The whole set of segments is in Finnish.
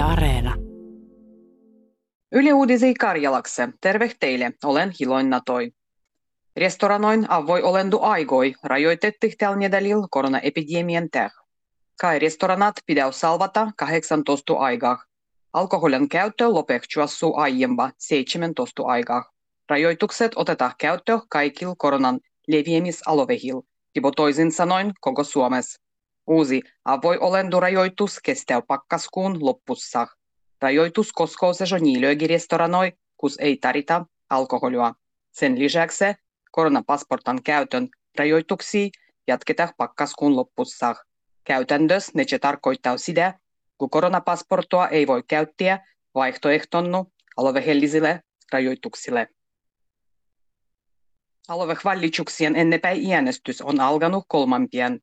Yle Areena. Yle Uudisi Karjalakse. Terve teille, olen Hiloin Natoi. Restoranoin avoi olendu aigoi rajoitetti tällä nedälil koronaepidemian täh. Kai restoranat pidäu salvata 18 aikaa. Alkoholin käyttö lopehtuassu aiempa 17 aikaa. Rajoitukset otetaan käyttö kaikilla koronan leviämisalovehil, tipo toisin sanoin koko Suomessa. Uusi avoi olendurajoitus kestää pakkaskuun loppussa. Rajoitus koskee sezoniilögi restoranoi, kus ei tarita alkoholia. Sen lisäksi koronapassportan käytön rajoituksia jatketaan pakkaskuun loppussa. Käytännössä ne tarkoittaa sitä, kun koronapasporttua ei voi käyttää vaihtoehtonu alovehellisille rajoituksille. Aluevalituksien ennepäin äänestys on alkanut kolmampien.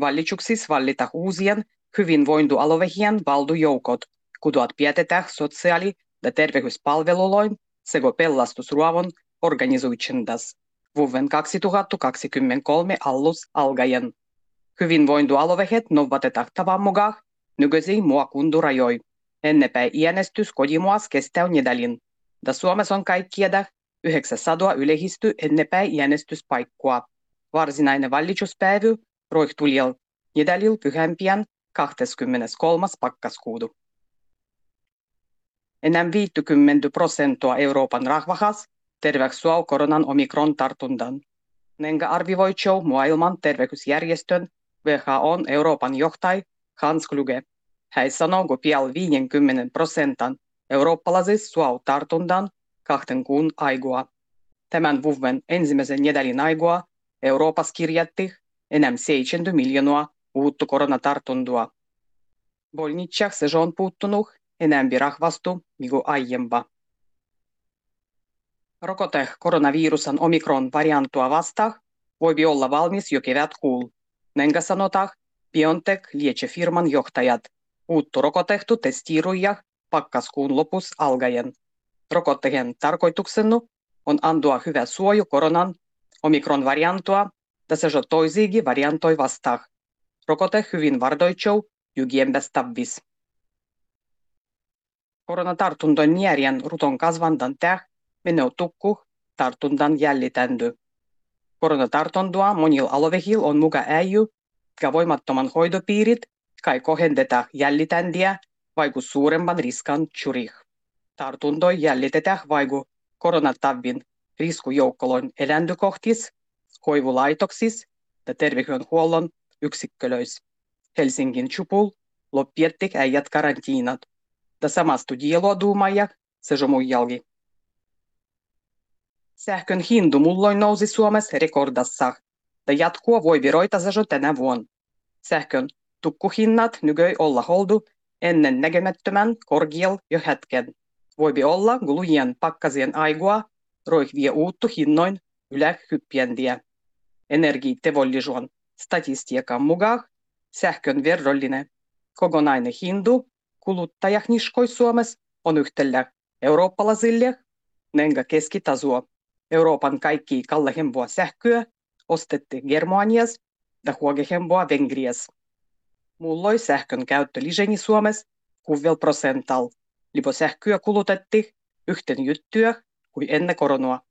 Valituksissa vallita uusien hyvinvointialueiden valtujoukot, kutuat pidetään sosiaali- ja terveyspalveluloin sekä pelastusruovon organisoitsendas vuoden 2023 allus algaen. Hyvinvointialueet noudatetaan tavan mukaan nykyisiä muokundurajoi. Ennepäin äänestys kotimuas kestää nedälin. Da Suomessa on kaikkieda 900 ylehisty ennepäin äänestyspaikkoa. Varsinainen valituspäivä roihtuliel nedälil pyhämpiän 23. pakkaskuudu. Enää 50 prosenttia Euroopan rahvahas terveksyä koronan omikron tartundan. Nenga arvioitsou maailman terveysjärjestön WHOn Euroopan johtaj Hans Kluge. Hän sanoo, kun pian 50 prosentan eurooppalaisista suau tartundan kahden kuun aigua. Tämän vuoden ensimmäisen nedälin aigua Euroopassa kirjatti enää 70 miljoonaa uutta koronatartuntua. Bolnitsach se on puuttunut enemmän rahvastu kuin aiempa. Rokote koronavirusan omikron variantua vastaan voi olla valmis jo kevätkuulla. Nenga sanotaan BioNTech lietsefirman johtajat. Uuttu rokotettu testiiruja pakkaskuun lopussa algaen. Rokotteen tarkoituksena on antaa hyvä suoju koronan omikron variantua tässä jo toisiinkin variantoi vastaan. Rokote hyvin vardoitsou jugiembäs tavis. Koronatartuntojen njärjen ruton kasvandan täh menee tukku tartuntan jäljitändy. Koronatartuntoa monilla alueilla on muka äijy, ja voimattoman hoidopiirit kai kohendetaan jäljitändiä vaiku suuremman riskan churih. Tartuntoi jäljitetään vaiku koronatavin riskujoukkoloin eläindykohtis hoivulaitoksissa ja terveydenhuollon yksikköissä. Helsingin Chupul loppiettik äijät karantiinat. Ja samastu dieloduumaja se jalgi. Sähkön hindu mulloin nousi Suomessa rekordassa ja jatkua voi viroita se tänä vuonna. Sähkön tukkuhinnat nykyi olla holdu ennen näkemättömän korgiel jo hetken. Voipi olla gulujien pakkasien aigua roihvia uuttu hinnoin ylä hyppiendiä energiateollisuuden statistiikan mukaan sähkön verrollinen kokonainen hindu kuluttajahniskoi Suomessa on yhtälä eurooppalaisille nenga keskitasoa. Euroopan kaikki kallehempoa sähköä ostetti Germanias ja huogehempoa Vengrias. Mulloi sähkön käyttö liseni Suomessa kuvel prosental, lipo sähköä kulutetti yhten juttyä kuin ennen koronaa.